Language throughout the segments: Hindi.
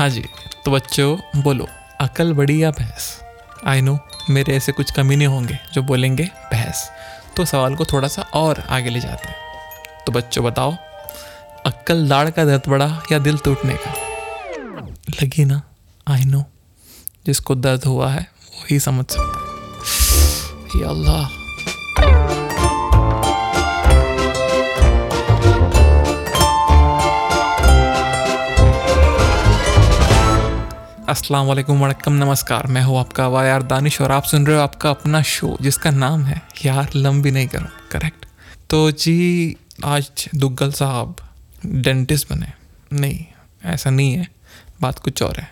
हाँ जी तो बच्चों, बोलो, अकल बड़ी या भैंस आई नो मेरे ऐसे कुछ कमी नहीं होंगे जो बोलेंगे भैंस तो सवाल को थोड़ा सा और आगे ले जाते हैं। तो बच्चों, बताओ अक्कल दाढ़ का दर्द बड़ा या दिल टूटने का? लगी ना आई नो जिसको दर्द हुआ है वही समझ सकता है। अल्लाह। अस्सलाम वालेकुम वणक्कम नमस्कार, मैं हूँ आपका वायार दानिश और आप सुन रहे हो आपका अपना शो, जिसका नाम है यार लंबी नहीं करो करेक्ट तो जी, आज दुग्गल साहब डेंटिस्ट बने। नहीं, ऐसा नहीं है, बात कुछ और है।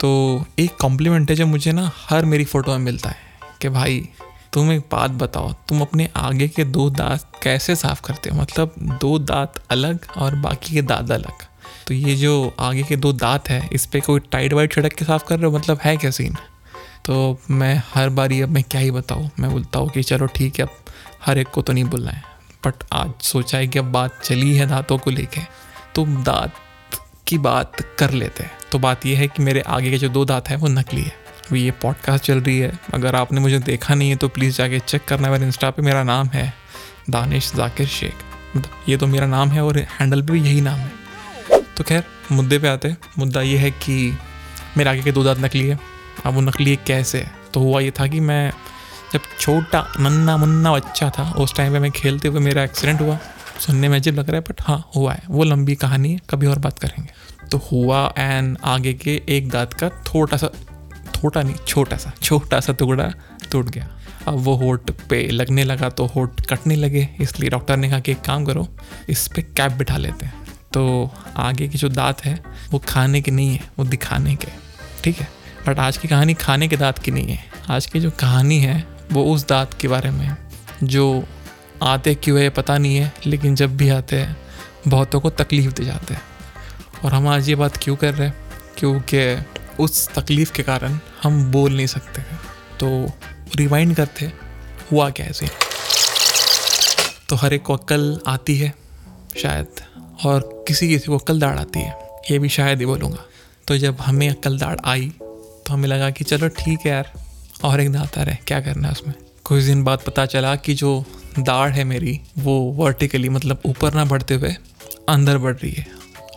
तो एक कॉम्प्लीमेंट है जो मुझे ना हर मेरी फ़ोटो में मिलता है, कि भाई, तुम एक बात बताओ, तुम अपने आगे के दो दांत कैसे साफ़ करते हो? मतलब दो दांत अलग और बाकी के दांत अलग। तो ये जो आगे के दो दांत है, इस पर कोई टाइट वाइट छिड़क के साफ़ कर रहे हो? मतलब है क्या सीन तो मैं हर बार ये अब मैं क्या ही बताऊँ? मैं बोलता हूँ कि चलो ठीक है, अब हर एक को तो नहीं बोलना है। बट आज सोचा है कि अब बात चली है दांतों को लेके तो दांत की बात कर लेते हैं। तो बात यह है कि मेरे आगे के जो दो दांत हैं, वो नकली है। अभी ये पॉडकास्ट चल रही है। अगर आपने मुझे देखा नहीं है तो प्लीज़ जाके चेक करना मेरे इंस्टा पे। मेरा नाम है दानिश जाकिर शेख। मतलब ये तो मेरा नाम है और हैंडल पे भी यही नाम है। तो खैर, मुद्दे पे आते हैं। मुद्दा ये है कि मेरे आगे के दो दांत नकली है। अब वो नकली कैसे है? तो हुआ ये था कि मैं जब छोटा, नन्ना मुन्ना बच्चा था, उस टाइम पे मैं खेलते हुए मेरा एक्सीडेंट हुआ। सुनने में अजीब लग रहा है बट हाँ हुआ है। वो लंबी कहानी है, कभी और बात करेंगे। तो हुआ एंड आगे के एक दांत का थोड़ा सा थोड़ा नहीं, छोटा सा छोटा सा टुकड़ा टूट गया। अब वो होट पे लगने लगा तो होट कटने लगे, इसलिए डॉक्टर ने कहा कि एक काम करो, इस पर कैप बिठा लेते हैं। तो आगे की जो दांत है, वो खाने की नहीं है, वो दिखाने के। ठीक है? बट आज की कहानी खाने के दांत की नहीं है। आज की जो कहानी है, वो उस दांत के बारे में जो आते क्यों है, पता नहीं है, लेकिन जब भी आते हैं, बहुतों को तकलीफ़ दे जाते हैं। और हम आज ये बात क्यों कर रहे हैं? क्योंकि उस तकलीफ़ के कारण हम बोल नहीं सकते तो रिवाइंड करते हुआ क्या ऐसे तो हर एक को अक्ल आती है, शायद। और किसी किसी को कल दाड़ आती है। ये भी शायद ही बोलूँगा। तो जब हमें कल दाड़ आई तो हमें लगा कि चलो ठीक है यार, और एक दाँत आ रहा, क्या करना है उसमें? कुछ दिन बाद पता चला कि जो दाढ़ है मेरी, वो वर्टिकली मतलब ऊपर ना बढ़ते हुए अंदर बढ़ रही है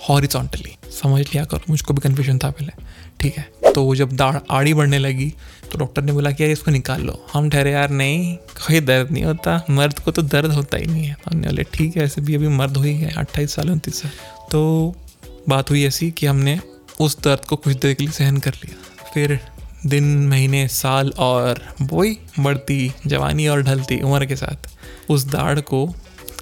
हॉरिजॉन्टली समझ लिया करो, मुझको भी कन्फ्यूज़न था पहले। ठीक है। तो वो जब दाढ़ आड़ी बढ़ने लगी तो डॉक्टर ने बोला कि यार इसको निकाल लो। हम ठहरे, यार नहीं, कोई दर्द नहीं होता। मर्द को तो दर्द होता ही नहीं है। तो हमने बोले, ठीक है, ऐसे भी अभी मर्द हो ही, अट्ठाईस साल, उनतीस साल। तो बात हुई ऐसी कि हमने उस दर्द को कुछ देर के लिए सहन कर लिया। फिर दिन, महीने, साल और वही बढ़ती, जवानी और ढलती उम्र के साथ उस दाढ़ को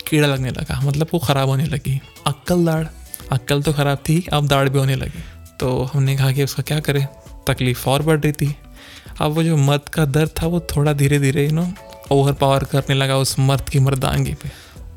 कीड़ा लगने लगा। मतलब वो ख़राब होने लगी। अक्कल दाढ़। अक्ल तो ख़राब थी, अब दाढ़ भी होने लगी। तो हमने कहा कि उसका क्या करें? तकलीफ़ और बढ़ रही थी। अब वो जो मर्द का दर्द था, वो थोड़ा धीरे धीरे यू नो ओवर पावर करने लगा उस मर्द की मर्दांगी पे।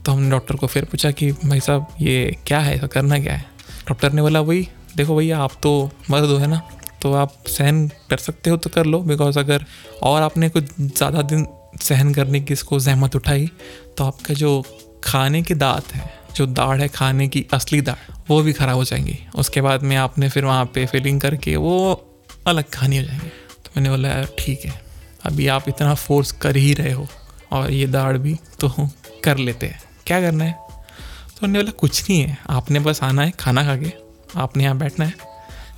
तो हमने डॉक्टर को फिर पूछा कि, भाई साहब, ये क्या है? करना क्या है? डॉक्टर ने बोला, वही, देखो भैया, आप तो मर्द हो, है ना? तो आप सहन कर सकते हो तो कर लो बिकॉज़ अगर और आपने कुछ ज़्यादा दिन सहन करने की इसको जहमत उठाई तो आपका जो खाने की दाँत है, जो दाढ़ है खाने की असली दाढ़, वो भी ख़राब हो जाएँगी। उसके बाद में आपने फिर वहाँ पे फिलिंग करके वो अलग कहानी हो जाएगी। तो मैंने बोला, यार, ठीक है। अभी आप इतना फोर्स कर ही रहे हो और ये दाढ़ भी तो कर लेते हैं। क्या करना है? तो उन्होंने बोला, कुछ नहीं है। आपने बस आना है, खाना खा के। आपने यहाँ बैठना है।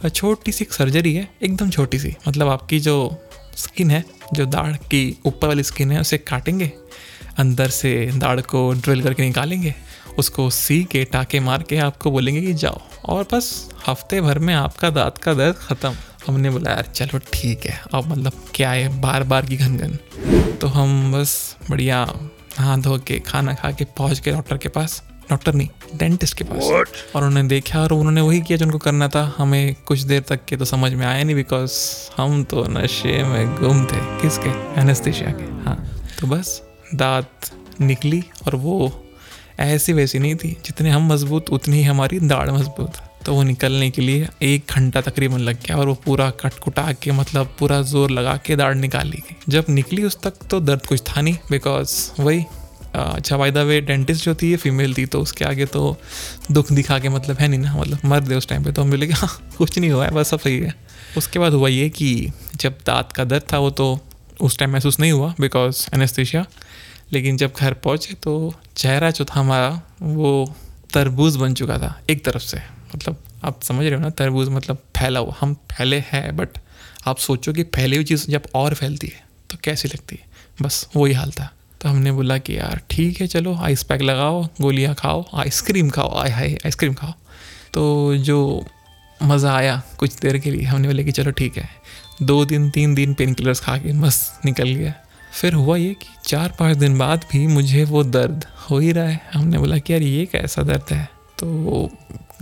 छोटी सी एक सर्जरी है, एकदम छोटी सी। मतलब आपकी जो स्किन है, जो दाढ़ की ऊपर वाली स्किन है, उसे काटेंगे। अंदर से दाढ़ को ड्रिल करके निकालेंगे। उसको सी के टाके मार के आपको बोलेंगे कि जाओ। और बस हफ़्ते भर में आपका दांत का दर्द ख़त्म। हमने बोला यार चलो ठीक है अब मतलब क्या है बार बार की घन घन तो हम बस बढ़िया हाथ धो के खाना खा के पहुँच गए डॉक्टर के पास। डॉक्टर नहीं डेंटिस्ट के पास। What? और उन्होंने देखा और उन्होंने वही किया जो उनको करना था। हमें कुछ देर तक के तो समझ में आया नहीं बिकॉज़ हम तो नशे में गुम थे। किसके? एनेस्थेशिया के हाँ। तो बस दांत निकली और वो ऐसी वैसी नहीं थी जितने हम मज़बूत उतनी ही हमारी दाढ़ मज़बूत। तो वो निकलने के लिए एक घंटा तकरीबन लग गया और वो पूरा कट कुटा के मतलब पूरा ज़ोर लगा के दाढ़ निकाली गई। जब निकली उस तक तो दर्द कुछ था नहीं बिकॉज़ वही अच्छा बाय द वे डेंटिस्ट जो थी, ये फीमेल थी तो उसके आगे तो दुख दिखा के मतलब है नहीं ना मतलब मर दे उस टाइम पे तो हम बोले हाँ कुछ नहीं हुआ है, बस सब सही है। उसके बाद हुआ ये कि जब दांत का दर्द था वो तो उस टाइम महसूस नहीं हुआ बिकॉज़ एनेस्थीसिया लेकिन जब घर पहुँचे तो चेहरा जो था हमारा, वो तरबूज बन चुका था, एक तरफ़ से। मतलब आप समझ रहे हो ना, तरबूज मतलब फैला हुआ हम फैले हैं बट आप सोचो कि फैली हुई चीज़ जब और फैलती है तो कैसी लगती है? बस वही हाल था। तो हमने बोला कि यार ठीक है, चलो आइस पैक लगाओ, गोलियाँ खाओ आइसक्रीम खाओ आए हाय आइसक्रीम खाओ। तो जो मज़ा आया कुछ देर के लिए, हमने बोला कि चलो ठीक है। दो दिन, तीन दिन पेन किलर्स खा के मस्त निकल गया। फिर हुआ ये कि चार पाँच दिन बाद भी मुझे वो दर्द हो ही रहा है। हमने बोला कि यार ये कैसा दर्द है? तो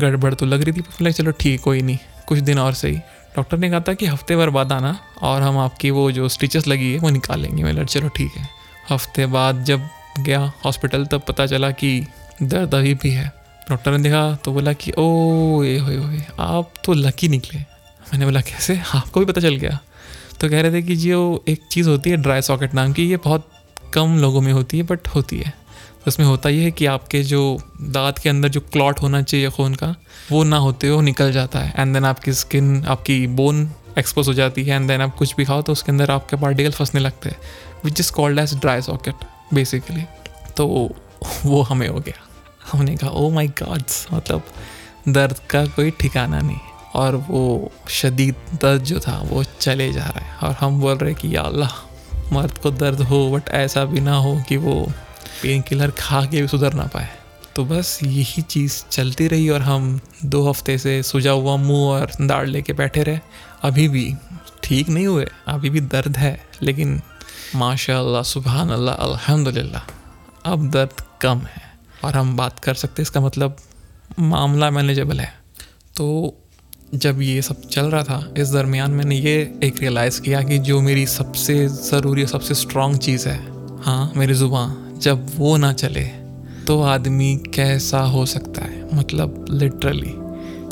गड़बड़ तो लग रही थी बोला चलो ठीक, कोई नहीं, कुछ दिन और सही। डॉक्टर ने कहा था कि हफ़्ते भर बाद आना और हम आपकी वो जो स्टिचेस लगी है, वो निकालेंगे। मैं चलो ठीक है। हफ़्ते बाद जब गया हॉस्पिटल तब पता चला कि दर्द अभी भी है। डॉक्टर ने देखा तो बोला कि ओ ये हो आप तो लकी निकले। मैंने बोला, कैसे? आपको भी पता चल गया? तो कह रहे थे कि जो एक चीज़ होती है ड्राई सॉकेट नाम की, ये बहुत कम लोगों में होती है बट होती है। तो उसमें होता ये है कि आपके जो दांत के अंदर जो क्लॉट होना चाहिए खून का, वो ना होते हो निकल जाता है। एंड देन आपकी स्किन आपकी बोन एक्सपोज हो जाती है एंड देन आप कुछ भी खाओ तो उसके अंदर आपके पार्टिकल फंसने लगते हैं। Which is called as dry socket basically तो वो हमें हो गया। हमने कहा ओ माई गॉड्स मतलब दर्द का कोई ठिकाना नहीं और वो शदीद दर्द जो था, वो चले जा रहा है। और हम बोल रहे कि, या अल्लाह, मर्द को दर्द हो, बट ऐसा भी ना हो कि वो पेन किलर खा के भी सुधर ना पाए। तो बस यही चीज़ चलती रही और हम दो हफ़्ते से सुजा हुआ मुँह और दाढ़ लेके बैठे रहे। अभी भी ठीक नहीं हुए, अभी भी दर्द है, लेकिन माशा सुबहान अल्लाह अल्हम्दुलिल्लाह, अब दर्द कम है। और हम बात कर सकते इसका मतलब मामला मैनेजेबल है। तो जब ये सब चल रहा था, इस दरमियान मैंने ये एक रियलाइज़ किया कि जो मेरी सबसे ज़रूरी सबसे स्ट्रॉन्ग चीज़ है हाँ मेरी ज़ुबान, जब वो ना चले तो आदमी कैसा हो सकता है? मतलब लिटरली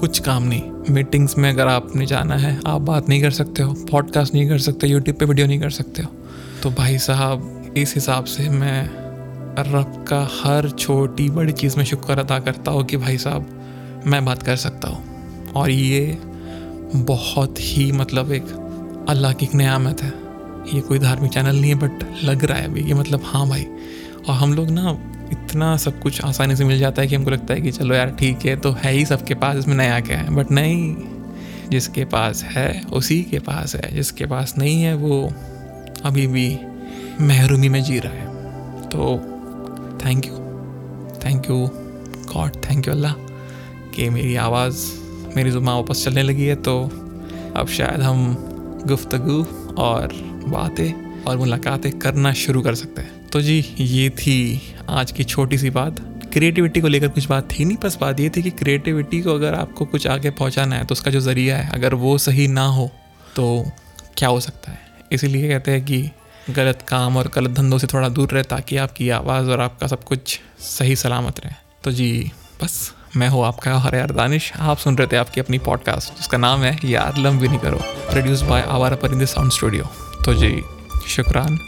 कुछ काम नहीं। मीटिंग्स में अगर आपने जाना है, आप बात नहीं कर सकते हो पॉडकास्ट नहीं कर सकते यूट्यूब पे वीडियो नहीं कर सकते हो। तो भाई साहब, इस हिसाब से मैं रब का हर छोटी बड़ी चीज़ में शुक्र अदा करता हूँ कि भाई साहब, मैं बात कर सकता हूँ। और ये बहुत ही मतलब एक अल्लाह की एक नियामत है। ये कोई धार्मिक चैनल नहीं है बट लग रहा है अभी ये मतलब हाँ भाई। और हम लोग ना इतना सब कुछ आसानी से मिल जाता है कि हमको लगता है कि चलो यार ठीक है तो है ही सबके पास, इसमें नया क्या है? बट नहीं, जिसके पास है, उसी के पास है, जिसके पास नहीं है, वो अभी भी महरूमी में जी रहा है। तो thank you thank you God thank you Allah, कि मेरी आवाज़ मेरी ज़ुबान वापस चलने लगी है तो अब शायद हम गुफ्तगु और बातें और मुलाकातें करना शुरू कर सकते हैं। तो जी, ये थी आज की छोटी सी बात। क्रिएटिविटी को लेकर कुछ बात थी नहीं, बस बात ये थी कि क्रिएटिविटी को अगर आपको कुछ आगे पहुंचाना है तो उसका जो ज़रिया है, अगर वो सही ना हो तो क्या हो सकता है? इसीलिए कहते हैं कि गलत काम और गलत धंधों से थोड़ा दूर रहे, ताकि आपकी आवाज़ और आपका सब कुछ सही सलामत रहे। तो जी, बस। मैं हूँ आपका हर यार दानिश। आप सुन रहे थे आपकी अपनी पॉडकास्ट जिसका नाम है यार लम नहीं करो। प्रोड्यूस बाय आवारा परिंदे साउंड स्टूडियो तो जी, शुक्रान।